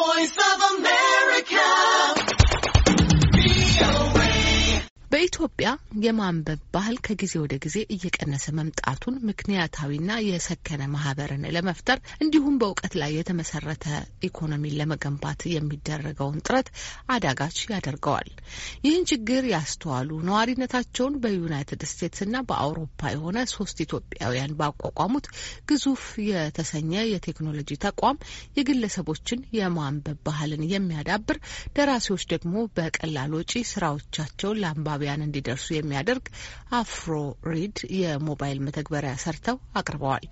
voice of. በኢትዮጵያ የማንበብ ባህል ከጊዜ ወደ ጊዜ እየቀነሰ መምጣቱን ምክንያታዊና የሰከነ ማህበርን ለመፍጠር እንዲሁም በእውቀት ላይ የተመሰረተ ኢኮኖሚን ለመገንባት የሚደረገውን ጥረት አዳጋች ያደርገዋል። ይህን ችግር ያስተዋሉ ነዋሪነታቸውን በዩናይትድ ስቴትስና በአውሮፓ የሆነ ሶስት ኢትዮጵያውያን ባቋቋሙት ግዙፍ የተሰኘ የቴክኖሎጂ ተቋም የግለሰቦችን የማንበብ ባህልን የሚያዳብር ደራሲዎች ደግሞ በቀላል ወጪ ስራዎቻቸውን ለአንባቢ ያን እንዲደርሱ የሚያደርግ አፍሮ ሪድ የሞባይል መተግበሪያ ሰርተው አቅርበዋል።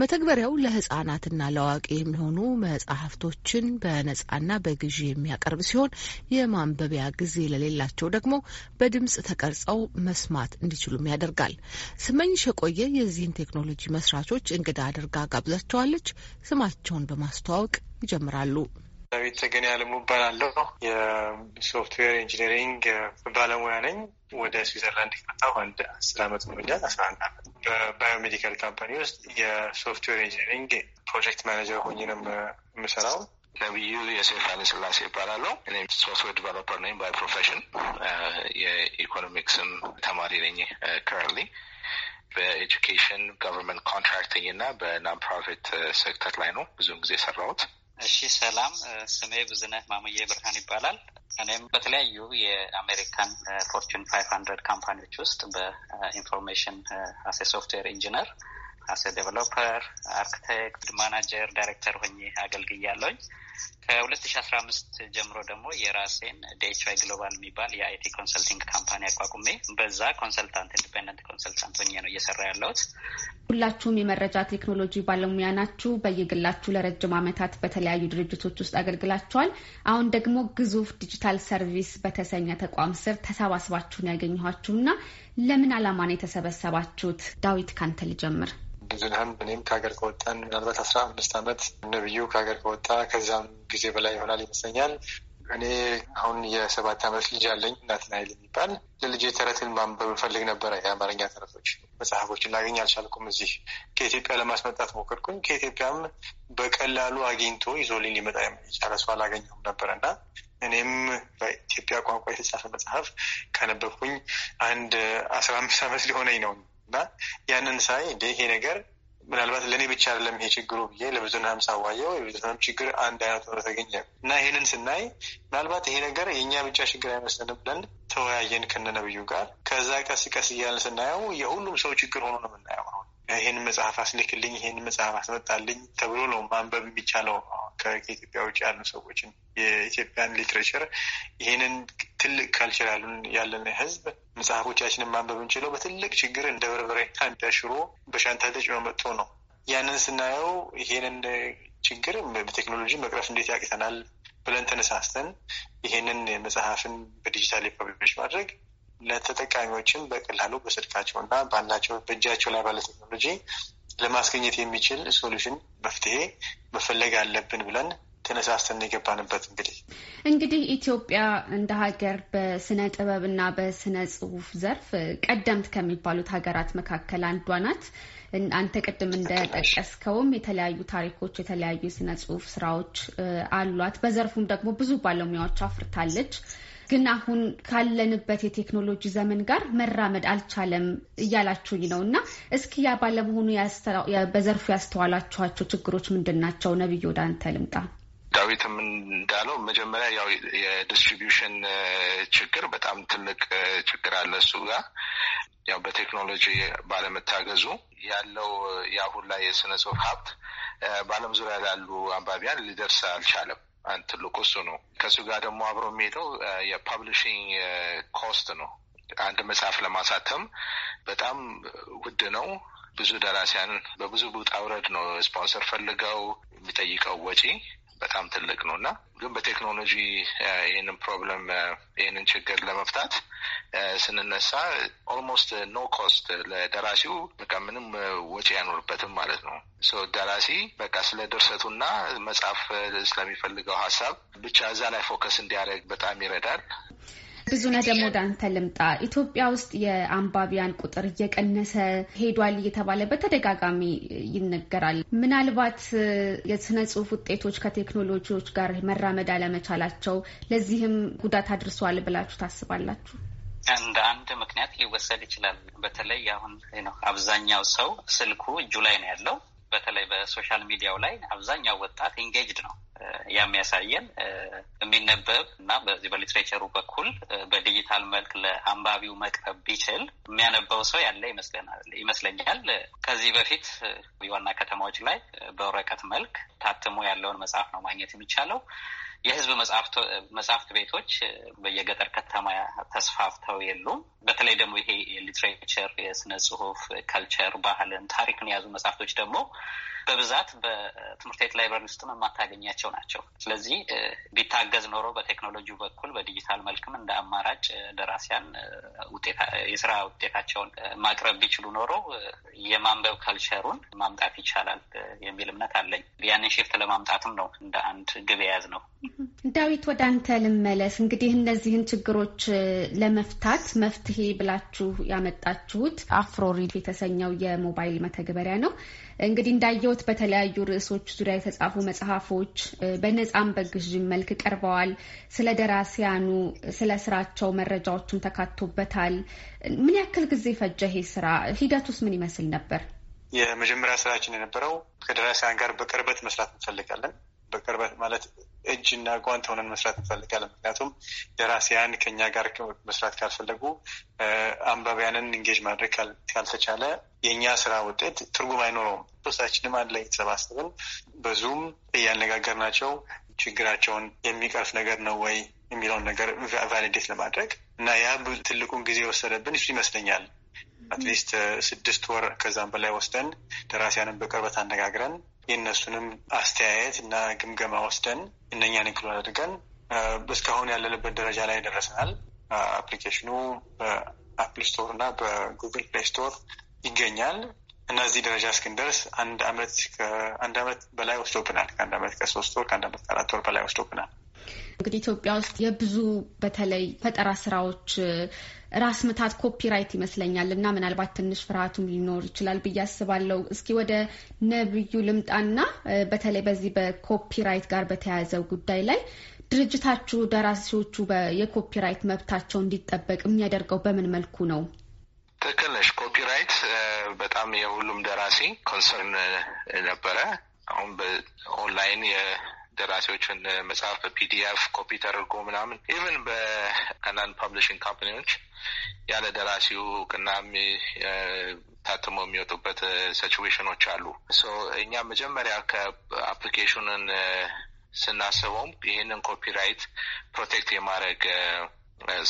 መተግበሪያው ለሕጻናትና ለአዋቂ የሚሆኑ መጽሐፍቶችን በነጻና በግዢ የሚያቀርብ ሲሆን የማንበቢያ ጊዜ ለሌላቸው ደግሞ በድምጽ ተቀርጸው መስማት እንዲችሉም ያደርጋል። ስመኝሽ የቆየ የዚህን ቴክኖሎጂ መስራቾች እንግዳ አድርጋ ጋብዛቸዋለች። ስማቸውን በማስተዋወቅ ይጀምራሉ። ዳዊት ተገኔ አለሙ እባላለሁ። የ software engineering ባለሙያ ነኝ። ወደ ስዊዘርላንድ ከመጣሁ አንድ አስር አመት ሆኖኛል። አስራ አንድ አመት በ biomedical company ውስጥ የ software engineering project manager ሆኜ ነው የምሰራው። ነቢዩ ዮሴፍ ኃይለ ስላሴ ይባላለሁ። እኔም software developer ነኝ by profession። የኢኮኖሚክስም ተማሪ ነኝ currently በ education government contracting እና በ non profit sector ላይ ነው ብዙውን ጊዜ የሰራሁት። እሺ ሰላም፣ ስሜ ብዙነህ ማሙዬ ብርሃን ይባላል። እኔም በተለያዩ የአሜሪካን Fortune five hundred company ዎች ውስጥ በ information as a software engineer፣ as a developer፣ architect፣ manager፣ director ሆኜ አገልግያለሁኝ። ከሁለት ሺ አስራ አምስት ጀምሮ ደግሞ የራሴን ዴችዋይ ግሎባል የሚባል የ IT consulting company አቋቁሜ በዛ consultant independent consultant ሆኜ ነው እየሰራ ያለሁት። ሁላችሁም የመረጃ ቴክኖሎጂ ባለሙያ ናችሁ። በየግላችሁ ለረጅም ዓመታት በተለያዩ ድርጅቶች ውስጥ አገልግላችኋል። አሁን ደግሞ ግዙፍ ዲጂታል ሰርቪስ በተሰኘ ተቋም ስር ተሰባስባችሁን ያገኘኋችሁና ለምን ዓላማ ነው የተሰበሰባችሁት? ዳዊት ካንተ ልጀምር። ብዙነህም እኔም ከሀገር ከወጣን ምናልባት አስራ አምስት ዓመት ነብዩ ከሀገር ከወጣ ከዚያም ጊዜ በላይ ይሆናል ይመስለኛል። እኔ አሁን የሰባት ዓመት ልጅ አለኝ ናትናኤል የሚባል ለልጄ ተረትን ማንበብ እፈልግ ነበረ። የአማርኛ ተረቶች መጽሐፎችን ላገኝ አልቻልኩም። እዚህ ከኢትዮጵያ ለማስመጣት ሞከርኩኝ። ከኢትዮጵያም በቀላሉ አግኝቶ ይዞልኝ ሊመጣ የቻለ ሰው አላገኘሁም ነበረ እና እኔም በኢትዮጵያ ቋንቋ የተጻፈ መጽሐፍ ካነበብኩኝ አንድ አስራ አምስት ዓመት ሊሆነኝ ነው እና ያንን ሳይ ይሄ ነገር ምናልባት ለእኔ ብቻ አይደለም ይሄ ችግሩ ብዬ ለብዙነህም ሳዋየው የብዙነህም ችግር አንድ አይነት ሆኖ ተገኘ እና ይሄንን ስናይ ምናልባት ይሄ ነገር የእኛ ብቻ ችግር አይመስለንም ብለን ተወያየን ከነነብዩ ጋር። ከዛ ቀስ ቀስ እያልን ስናየው የሁሉም ሰው ችግር ሆኖ ነው የምናየው። ይህን መጽሐፍ አስልክልኝ፣ ይህን መጽሐፍ አስመጣልኝ ተብሎ ነው ማንበብ የሚቻለው ከኢትዮጵያ ውጭ ያሉ ሰዎችን የኢትዮጵያን literature ይህንን ትልቅ culture ያለን ህዝብ መጽሐፎቻችንን ማንበብ እንችለው በትልቅ ችግር እንደ በርበሬና እንደ ሽሮ በሻንጣ ተጭኖ መጥቶ ነው። ያንን ስናየው ይሄንን ችግር በቴክኖሎጂ መቅረፍ እንዴት ያቅተናል ብለን ተነሳስተን ይሄንን መጽሐፍን በ digital publish ማድረግ ለተጠቃሚዎችም በቀላሉ በስልካቸው እና ባላቸው በእጃቸው ላይ ባለ ቴክኖሎጂ ለማስገኘት የሚችል solution መፍትሄ መፈለግ አለብን ብለን ተነሳስተን የገባንበት እንግዲህ እንግዲህ ኢትዮጵያ እንደ ሀገር በስነ ጥበብ እና በስነ ጽሁፍ ዘርፍ ቀደምት ከሚባሉት ሀገራት መካከል አንዷ ናት። አንተ ቅድም እንደጠቀስከውም የተለያዩ ታሪኮች፣ የተለያዩ የስነ ጽሁፍ ስራዎች አሏት። በዘርፉም ደግሞ ብዙ ባለሙያዎች አፍርታለች። ግን አሁን ካለንበት የቴክኖሎጂ ዘመን ጋር መራመድ አልቻለም እያላችሁኝ ነው እና እስኪ ያ ባለመሆኑ በዘርፉ ያስተዋላችኋቸው ችግሮች ምንድን ናቸው? ነብዩ ወደ አንተ ልምጣ። ዳዊትም እንዳለው መጀመሪያ ያው የ distribution ችግር በጣም ትልቅ ችግር አለ። እሱ ጋር ያው በቴክኖሎጂ ባለመታገዙ ያለው የአሁን ላይ የስነ ጽሁፍ ሀብት በዓለም ዙሪያ ላሉ አንባቢያን ሊደርስ አልቻለም። ትልቁ እሱ ነው። ከእሱ ጋር ደግሞ አብሮ የሚሄደው የ publishing cost ነው። አንድ መጽሐፍ ለማሳተም በጣም ውድ ነው። ብዙ ደራሲያን በብዙ ውጣ ውረድ ነው ስፖንሰር ፈልገው የሚጠይቀው ወጪ በጣም ትልቅ ነው እና ግን በቴክኖሎጂ ይህንን problem ይህንን ችግር ለመፍታት ስንነሳ almost no cost ለደራሲው በቃ ምንም ወጪ አይኖርበትም ማለት ነው። ደራሲ በቃ ስለ ድርሰቱና መጽሐፍ ስለሚፈልገው ሀሳብ ብቻ እዛ ላይ focus እንዲያደርግ በጣም ይረዳል። ብዙነህ ደግሞ ወደ አንተ ልምጣ። ኢትዮጵያ ውስጥ የአንባቢያን ቁጥር እየቀነሰ ሄዷል እየተባለ በተደጋጋሚ ይነገራል። ምናልባት የስነ ጽሁፍ ውጤቶች ከቴክኖሎጂዎች ጋር መራመድ አለመቻላቸው ለዚህም ጉዳት አድርሰዋል ብላችሁ ታስባላችሁ? እንደ አንድ ምክንያት ሊወሰድ ይችላል። በተለይ አሁን አብዛኛው ሰው ስልኩ እጁ ላይ ነው ያለው። በተለይ በ social media ው ላይ አብዛኛው ወጣት engaged ነው። የሚያሳየን የሚነበብ እና በዚህ በ literature ኡ በኩል በዲጂታል መልክ ለአንባቢው መቅረብ ቢችል የሚያነበው ሰው ያለ ይመስለኛል። ከዚህ በፊት ዋና ከተማዎች ላይ በወረቀት መልክ ታትሞ ያለውን መጽሐፍ ነው ማግኘት የሚቻለው። የህዝብ መጽሐፍት ቤቶች በየገጠር ከተማ ተስፋፍተው የሉም። በተለይ ደግሞ ይሄ የ literature የስነ ጽሁፍ፣ culture፣ ባህልን፣ ታሪክን የያዙ መጽሐፍቶች ደግሞ በብዛት በትምህርት ቤት library ውስጥም የማታገኛቸው ናቸው። ስለዚህ ቢታገዝ ኖሮ በቴክኖሎጂው በኩል በዲጂታል መልክም እንደ አማራጭ ደራሲያን የስራ ውጤታቸውን ማቅረብ ቢችሉ ኖሮ የማንበብ culture ኡን ማምጣት ይቻላል የሚል እምነት አለኝ። ያንን shift ለማምጣትም ነው እንደ አንድ ግብ የያዝ ነው። ዳዊት ወደ አንተ ልመለስ። እንግዲህ እነዚህን ችግሮች ለመፍታት መፍትሄ ብላችሁ ያመጣችሁት አፍሮሪድ የተሰኘው የሞባይል መተግበሪያ ነው። እንግዲህ እንዳየሁት በተለያዩ ርዕሶች ዙሪያ የተጻፉ መጽሐፎች በነፃም በግዥም መልክ ቀርበዋል። ስለ ደራሲያኑ፣ ስለ ስራቸው መረጃዎቹም ተካቶበታል። ምን ያክል ጊዜ ፈጀ ይሄ ስራ? ሂደቱስ ምን ይመስል ነበር? የመጀመሪያ ስራችን የነበረው ከደራሲያን ጋር በቅርበት መስራት እንፈልጋለን። በቅርበት ማለት እጅ እና ጓንት ሆነን መስራት እንፈልጋለን። ምክንያቱም ደራሲያን ከኛ ጋር መስራት ካልፈለጉ፣ አንባቢያንን engage ማድረግ ካልተቻለ የእኛ ስራ ውጤት ትርጉም አይኖረውም። ሶስታችንም አንድ ላይ የተሰባሰብን በዙም እያነጋገርናቸው ችግራቸውን የሚቀርፍ ነገር ነው ወይ የሚለውን ነገር validate ለማድረግ እና ያ ትልቁን ጊዜ የወሰደብን ይመስለኛል። at least ስድስት ወር ከዛም በላይ ወስደን ደራሲያንን በቅርበት አነጋግረን የእነሱንም አስተያየት እና ግምገማ ወስደን እነኛን include አድርገን እስካሁን ያለንበት ደረጃ ላይ ደረሰናል። application ኑ በአፕል ስቶር እና በጉግል ፕሌይ ስቶር ይገኛል እና ደረጃ እስክንደርስ አንድ አመት ከአንድ አመት በላይ ወስዶብናል። ከአንድ አመት ከሶስት ወር ከአንድ አመት ከአራት ወር በላይ ወስዶብናል። እንግዲህ ኢትዮጵያ ውስጥ የብዙ በተለይ ፈጠራ ስራዎች ራስ ምታት copyright ይመስለኛል እና ምናልባት ትንሽ ፍርሃቱም ሊኖር ይችላል ብዬ አስባለሁ። እስኪ ወደ ነብዩ ልምጣና በተለይ በዚህ በ copyright ጋር በተያያዘው ጉዳይ ላይ ድርጅታችሁ ደራሲዎቹ የ copyright መብታቸው እንዲጠበቅ የሚያደርገው በምን መልኩ ነው? ትክክል ነሽ። copyright በጣም የሁሉም ደራሲ concern ነበረ። አሁን በኦንላይን ደራሲዎችን መጽሐፍ በ PDF copy ተደርጎ ምናምን even በአንዳንድ publishing company ዎች ያለ ደራሲው እውቅናም ታትሞ የሚወጡበት situation ኖች አሉ። እኛ መጀመሪያ ከ application ኑን ስናስበውም ይህንን copyright protect የማድረግ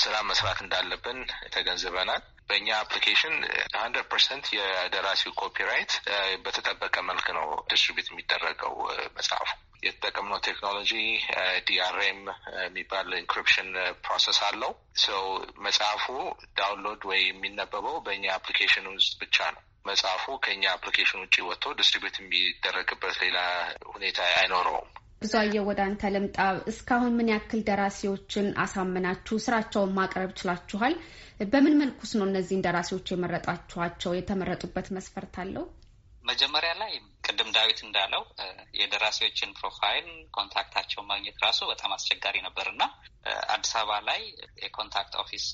ስራ መስራት እንዳለብን ተገንዝበናል። በእኛ application hundred percent የደራሲው copyright በተጠበቀ መልክ ነው distribute የሚደረገው መጽሐፉ። የተጠቀምነው ቴክኖሎጂ DRM የሚባል encryption process አለው። ሰው መጽሐፉ download ወይ የሚነበበው በእኛ application ውስጥ ብቻ ነው። መጽሐፉ ከእኛ application ውጭ ወጥቶ distribute የሚደረግበት ሌላ ሁኔታ አይኖረውም። ብዙአየሁ ወደ አንተ ልምጣ። እስካሁን ምን ያክል ደራሲዎችን አሳምናችሁ ስራቸውን ማቅረብ ችላችኋል? በምን መልኩስ ነው እነዚህን ደራሲዎች የመረጣችኋቸው? የተመረጡበት መስፈርት አለው? መጀመሪያ ላይ ቅድም ዳዊት እንዳለው የደራሲዎችን profile contact ታቸውን ማግኘት ራሱ በጣም አስቸጋሪ ነበር እና አዲስ አበባ ላይ የ contact office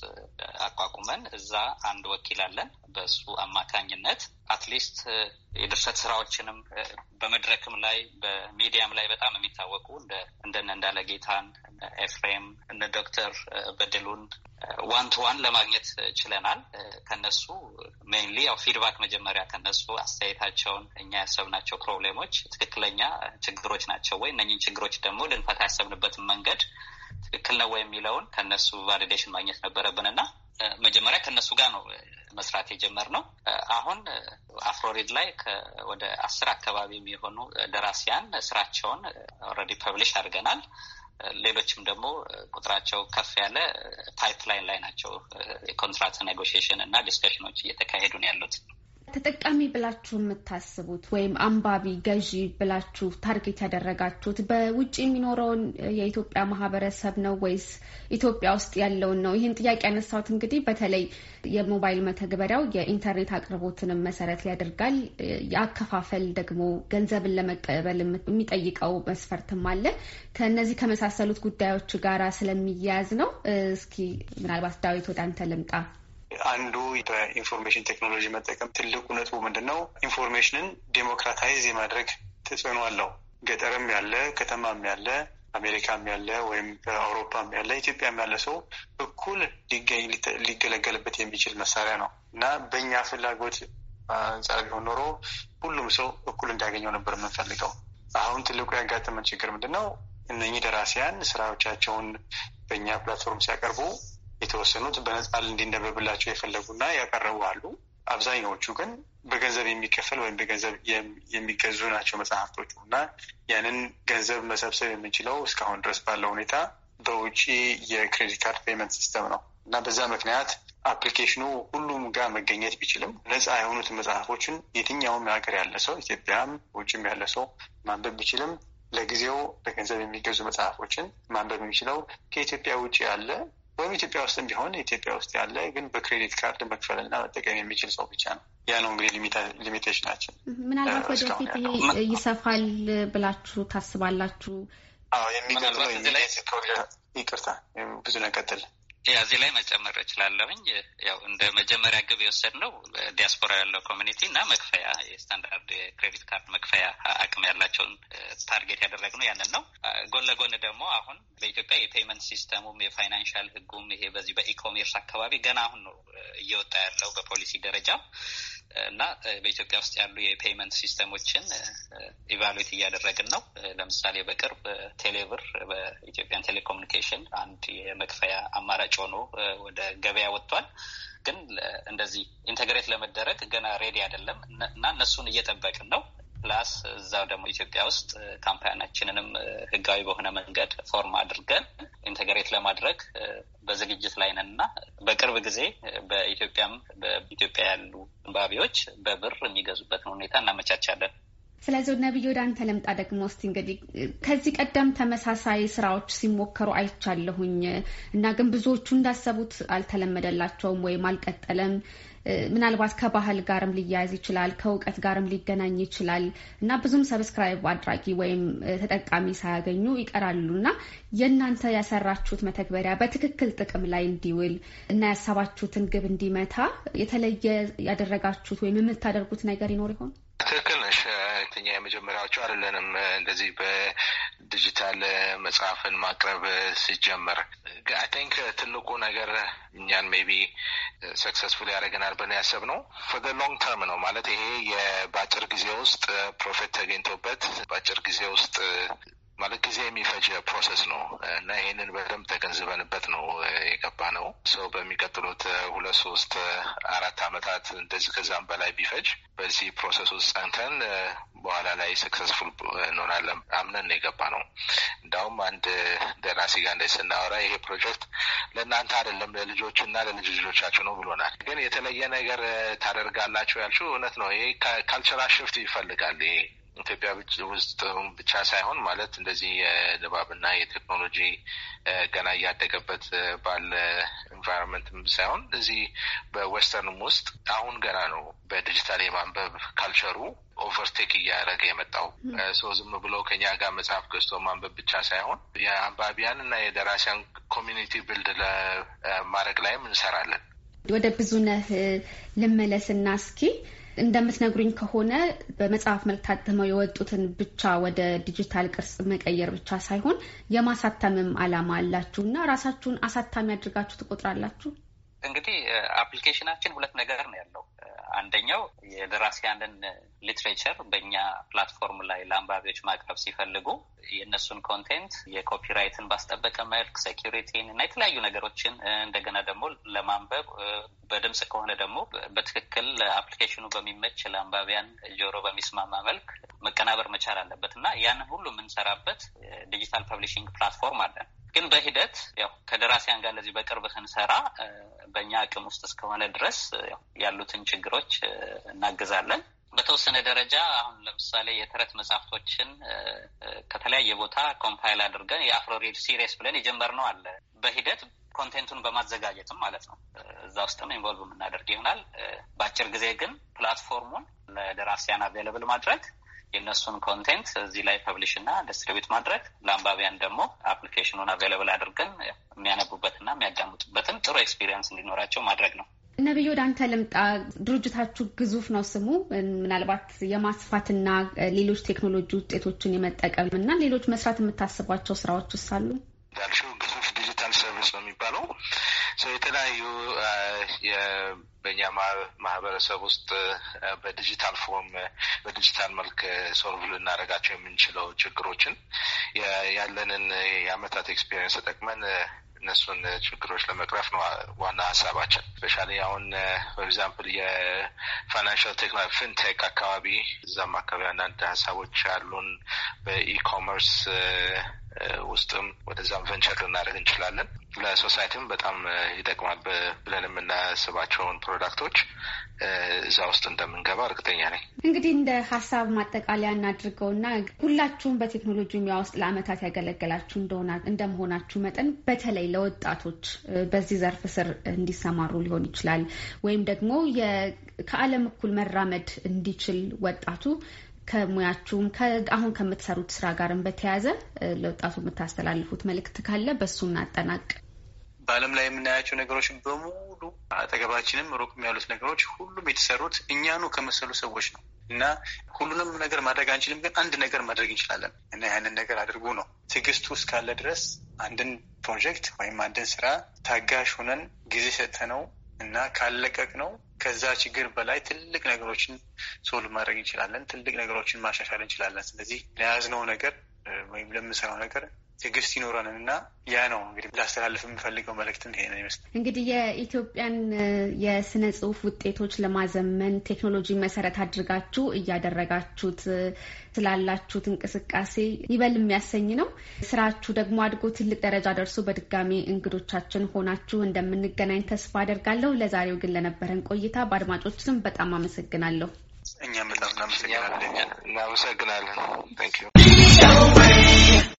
አቋቁመን እዛ አንድ ወኪል አለን። በሱ አማካኝነት at least የድርሰት ስራዎችንም በመድረክም ላይ በሚዲያም ላይ በጣም የሚታወቁ እንደነ እንዳለ ጌታን፣ ኤፍሬም፣ እነ ዶክተር በድሉን one to one ለማግኘት ችለናል። ከነሱ mainly ያው feedback መጀመሪያ ከነሱ አስተያየታቸውን እኛ ያሰብናቸው problem ሞች ትክክለኛ ችግሮች ናቸው ወይ እነኝን ችግሮች ደግሞ ልንፈታ ያሰብንበትን መንገድ ትክክል ነው ወይ የሚለውን ከነሱ validation ማግኘት ነበረብን እና መጀመሪያ ከነሱ ጋር ነው መስራት የጀመርነው። አሁን አፍሮሪድ ላይ ወደ አስር አካባቢ የሚሆኑ ደራሲያን ስራቸውን already publish አድርገናል። ሌሎችም ደግሞ ቁጥራቸው ከፍ ያለ pipeline ላይ ናቸው። የ contract negotiation እና discussion ኖች እየተካሄዱ ነው ያሉት። ተጠቃሚ ብላችሁ የምታስቡት ወይም አንባቢ ገዢ ብላችሁ ታርጌት ያደረጋችሁት በውጭ የሚኖረውን የኢትዮጵያ ማህበረሰብ ነው ወይስ ኢትዮጵያ ውስጥ ያለውን ነው? ይህን ጥያቄ ያነሳሁት እንግዲህ በተለይ የሞባይል መተግበሪያው የኢንተርኔት አቅርቦትንም መሰረት ያደርጋል። የአከፋፈል ደግሞ ገንዘብን ለመቀበል የሚጠይቀው መስፈርትም አለ። ከእነዚህ ከመሳሰሉት ጉዳዮች ጋራ ስለሚያያዝ ነው። እስኪ ምናልባት ዳዊት ወደ አንተ ልምጣ። አንዱ በ information technology መጠቀም ትልቁ ነጥቡ ምንድን ነው? information ን democratize የማድረግ ተጽዕኖ አለው። ገጠርም ያለ ከተማም ያለ አሜሪካም ያለ ወይም በአውሮፓም ያለ ኢትዮጵያም ያለ ሰው እኩል ሊገኝ ሊገለገልበት የሚችል መሳሪያ ነው እና በእኛ ፍላጎት አንጻር ቢሆን ኖሮ ሁሉም ሰው እኩል እንዲያገኘው ነበር የምንፈልገው። አሁን ትልቁ ያጋጠመን ችግር ምንድን ነው? እነኚህ ደራሲያን ስራዎቻቸውን በእኛ platform ሲያቀርቡ የተወሰኑት በነጻ እንዲነበብላቸው የፈለጉና ያቀረቡ አሉ። አብዛኛዎቹ ግን በገንዘብ የሚከፈል ወይም በገንዘብ የሚገዙ ናቸው መጽሐፍቶቹ እና ያንን ገንዘብ መሰብሰብ የምንችለው እስካሁን ድረስ ባለው ሁኔታ በውጭ የ credit card payment system ነው እና በዛ ምክንያት application ኑ ሁሉም ጋር መገኘት ቢችልም ነጻ የሆኑትን መጽሐፎችን የትኛውም ሀገር ያለ ሰው ኢትዮጵያም ውጭም ያለ ሰው ማንበብ ቢችልም ለጊዜው በገንዘብ የሚገዙ መጽሐፎችን ማንበብ የሚችለው ከኢትዮጵያ ውጭ ያለ ወይም ኢትዮጵያ ውስጥም ቢሆን ኢትዮጵያ ውስጥ ያለ ግን በ credit card መክፈልና መጠቀም የሚችል ሰው ብቻ ነው። ያ ነው እንግዲህ limitation ናችን። ምናልባት ወደፊት ይሄ ይሰፋል ብላችሁ ታስባላችሁ? አዎ የሚቀጥለው ይቅርታ ብዙነህ ቀጥል እዚህ ላይ መጨመር እችላለሁኝ። ያው እንደ መጀመሪያ ግብ የወሰድነው ዲያስፖራ ያለው community እና መክፈያ የ standard የ credit card መክፈያ አቅም ያላቸውን target ያደረግነው ያንን ነው። ጎን ለጎን ደግሞ አሁን በኢትዮጵያ የ payment system ሙም የ financial ሕጉም ይሄ በዚህ በ e-commerce አካባቢ ገና አሁን ነው እየወጣ ያለው በፖሊሲ ደረጃ እና በኢትዮጵያ ውስጥ ያሉ የ payment system ሞችን evaluate እያደረግን ነው። ለምሳሌ በቅርብ ቴሌብር በኢትዮጵያን ቴሌኮሙኒኬሽን አንድ የመክፈያ አማራጭ ሆኖ ወደ ገበያ ወጥቷል። ግን እንደዚህ integrate ለመደረግ ገና ready አይደለም እና እነሱን እየጠበቅን ነው። plus እዛው ደግሞ ኢትዮጵያ ውስጥ company ያችንንም ህጋዊ በሆነ መንገድ form አድርገን integrate ለማድረግ በዝግጅት ላይ ነን እና በቅርብ ጊዜ በኢትዮጵያም በኢትዮጵያ ያሉ አንባቢዎች በብር የሚገዙበትን ሁኔታ እናመቻቻለን። ስለዚህ ነቢይ ወደ አንተ ልምጣ። ደግሞ እስቲ እንግዲህ ከዚህ ቀደም ተመሳሳይ ስራዎች ሲሞከሩ አይቻለሁኝ እና ግን ብዙዎቹ እንዳሰቡት አልተለመደላቸውም ወይም አልቀጠለም። ምናልባት ከባህል ጋርም ሊያያዝ ይችላል፣ ከእውቀት ጋርም ሊገናኝ ይችላል እና ብዙም subscribe አድራጊ ወይም ተጠቃሚ ሳያገኙ ይቀራሉ እና የእናንተ ያሰራችሁት መተግበሪያ በትክክል ጥቅም ላይ እንዲውል እና ያሰባችሁትን ግብ እንዲመታ የተለየ ያደረጋችሁት ወይም የምታደርጉት ነገር ይኖር ይሆን? ትክክል ነሽ። እኛ የመጀመሪያዎቹ አይደለንም። እንደዚህ በዲጂታል መጽሐፍን ማቅረብ ሲጀመር I think ትልቁ ነገር እኛን maybe successful ያደረገናል ብለን ያሰብነው for long term ነው ማለት ይሄ በአጭር ጊዜ ውስጥ profit ተገኝቶበት በአጭር ጊዜ ውስጥ ማለት ጊዜ የሚፈጅ process ነው እና ይህንን በደንብ ተገንዝበንበት ነው የገባነው። ሰው በሚቀጥሉት ሁለት ሶስት አራት አመታት እንደዚህ ከዛም በላይ ቢፈጅ በዚህ process ውስጥ ጸንተን በኋላ ላይ successful እንሆናለን አምነን ነው የገባነው። እንዳውም አንድ ደራሲ ጋር እንደ ስናወራ ይሄ ፕሮጀክት ለእናንተ አይደለም ለልጆች እና ለልጅ ልጆቻችሁ ነው ብሎናል። ግን የተለየ ነገር ታደርጋላችሁ ያልሽው እውነት ነው። ይሄ cultural shift ይፈልጋል ይሄ ኢትዮጵያ ውስጥ ብቻ ሳይሆን ማለት እንደዚህ የንባብና የቴክኖሎጂ ገና እያደገበት ባለ environment ም ሳይሆን እዚህ በ western ም ውስጥ አሁን ገና ነው በዲጂታል የማንበብ culture ሩ overtake እያደረገ የመጣው ሰው ዝም ብሎ ከኛ ጋር መጽሐፍ ገዝቶ ማንበብ ብቻ ሳይሆን የአንባቢያን እና የደራሲያን community build ለማድረግ ላይም እንሰራለን። ወደ ብዙነህ ልመለስና እስኪ እንደምትነግሩኝ ከሆነ በመጽሐፍ መልክ ታትመው የወጡትን ብቻ ወደ ዲጂታል ቅርጽ መቀየር ብቻ ሳይሆን የማሳተምም ዓላማ አላችሁ እና ራሳችሁን አሳታሚ አድርጋችሁ ትቆጥራላችሁ? እንግዲህ application ናችን ሁለት ነገር ነው ያለው። አንደኛው የደራሲያንን literature በእኛ platform ላይ ለአንባቢዎች ማቅረብ ሲፈልጉ የእነሱን content የ copyright ን ባስጠበቀ መልክ security ን እና የተለያዩ ነገሮችን እንደገና ደግሞ ለማንበብ በድምፅ ከሆነ ደግሞ በትክክል application ኑ በሚመች ለአንባቢያን ጆሮ በሚስማማ መልክ መቀናበር መቻል አለበት እና ያንን ሁሉ የምንሰራበት digital publishing platform አለን። ግን በሂደት ያው ከደራሲያን ጋር እንደዚህ በቅርብ ስንሰራ በእኛ አቅም ውስጥ እስከሆነ ድረስ ያሉትን ችግሮች እናግዛለን። በተወሰነ ደረጃ አሁን ለምሳሌ የተረት መጽሐፍቶችን ከተለያየ ቦታ compile አድርገን የአፍሮሪድ series ብለን የጀመርነው አለ። በሂደት content ቱን በማዘጋጀትም ማለት ነው እዛ ውስጥም involve የምናደርግ ይሆናል። በአጭር ጊዜ ግን platform ኡን ለደራሲያን available ማድረግ የእነሱን content እዚህ ላይ publish እና distribute ማድረግ ለአንባቢያን ደግሞ application ኑን available አድርገን የሚያነቡበትና የሚያዳምጡበትን ጥሩ experience እንዲኖራቸው ማድረግ ነው። ነቢይ ወደ አንተ ልምጣ። ድርጅታችሁ ግዙፍ ነው ስሙ። ምናልባት የማስፋትና ሌሎች ቴክኖሎጂ ውጤቶችን የመጠቀም እና ሌሎች መስራት የምታስቧቸው ስራዎች ውስጥ አሉ? እንዳልሽው ግዙፍ digital service ነው የሚባለው የተለያዩ በእኛ ማህበረሰብ ውስጥ በ digital form በ digital መልክ solve ልናደርጋቸው የምንችለው ችግሮችን ያለንን የአመታት experience ተጠቅመን እነሱን ችግሮች ለመቅረፍ ነው ዋና ሀሳባችን። specially አሁን for example የ financial technology fintech አካባቢ እዛም አካባቢ አንዳንድ ሀሳቦች ያሉን በ e-commerce ውስጥም ወደዛም venture ልናደርግ እንችላለን። ለ society ም በጣም ይጠቅማል ብለን የምናስባቸውን product ኦች እዛ ውስጥ እንደምንገባ እርግጠኛ ነኝ። እንግዲህ እንደ ሀሳብ ማጠቃለያ እናድርገውና ሁላችሁም በቴክኖሎጂ ሙያ ውስጥ ለአመታት ያገለገላችሁ እንደመሆናችሁ መጠን በተለይ ለወጣቶች በዚህ ዘርፍ ስር እንዲሰማሩ ሊሆን ይችላል ወይም ደግሞ ከዓለም እኩል መራመድ እንዲችል ወጣቱ ከሙያችሁም አሁን ከምትሰሩት ስራ ጋርም በተያያዘ ለወጣቱ የምታስተላልፉት መልእክት ካለ በሱ እናጠናቅ። በዓለም ላይ የምናያቸው ነገሮች በሙሉ አጠገባችንም ሩቅም ያሉት ነገሮች ሁሉም የተሰሩት እኛኑ ከመሰሉ ሰዎች ነው እና ሁሉንም ነገር ማድረግ አንችልም፣ ግን አንድ ነገር ማድረግ እንችላለን እና ያንን ነገር አድርጉ ነው። ትዕግስቱ እስካለ ድረስ አንድን ፕሮጀክት ወይም አንድን ስራ ታጋሽ ሆነን ጊዜ ሰጥተነው እና ካለቀቅ ነው ከዛ ችግር በላይ ትልቅ ነገሮችን solve ማድረግ እንችላለን። ትልቅ ነገሮችን ማሻሻል እንችላለን። ስለዚህ ለያዝነው ነገር ወይም ለምንሰራው ነገር ትዕግስት ይኖረን እና ያ ነው እንግዲህ ላስተላልፍ የምፈልገው መልእክትን ይሄ ነው ይመስላል። እንግዲህ የኢትዮጵያን የስነ ጽሁፍ ውጤቶች ለማዘመን ቴክኖሎጂ መሰረት አድርጋችሁ እያደረጋችሁት ስላላችሁት እንቅስቃሴ ይበል የሚያሰኝ ነው። ስራችሁ ደግሞ አድጎ ትልቅ ደረጃ ደርሶ በድጋሚ እንግዶቻችን ሆናችሁ እንደምንገናኝ ተስፋ አደርጋለሁ። ለዛሬው ግን ለነበረን ቆይታ በአድማጮች ስም በጣም አመሰግናለሁ። እኛም በጣም እናመሰግናለን። እናመሰግናለን።